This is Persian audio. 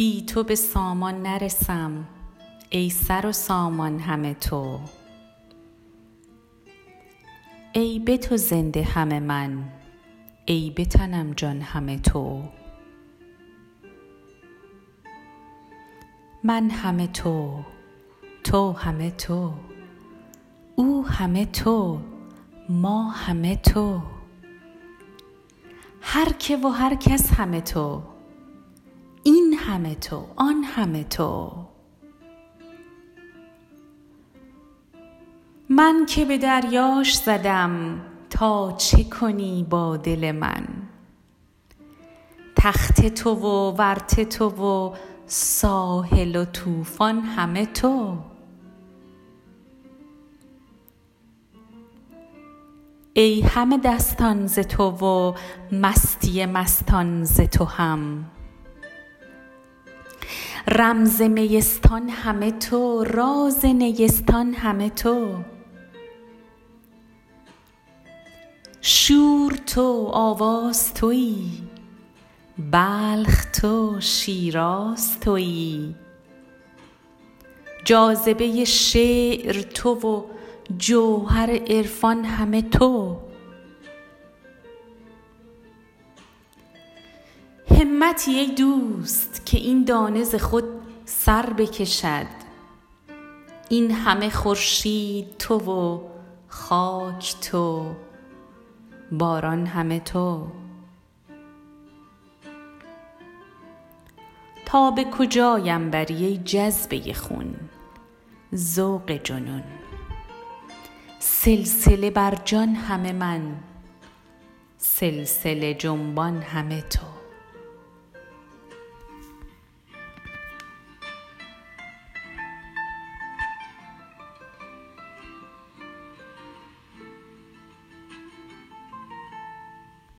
بی تو به سامان نرسم ای سر و سامان همه تو. ای به تو زنده همه من ای به تنم جان همه تو. من همه تو تو همه تو او همه تو ما همه تو. هر که و هر کس همه تو. همه تو آن همه تو. من که به دریاش زدم تا چه کنی با دل من؟ تخت تو و ورط تو و ساحل و طوفان همه تو. ای همه دستان ز تو و مستی مستان ز تو هم. رمز میستان همه تو راز نیستان همه تو. شور تو آواز توی بلخ تو شیراز توی جاذبه شعر تو و جوهر عرفان همه تو. همتی ای دوست که این دانه ز خود سر بکشد. این همه خورشید تو و خاک تو باران همه تو. تا به کجایم بری ای جذبه خون ذوق جنون. سلسله بر جان همه من سلسله جنبان همه تو.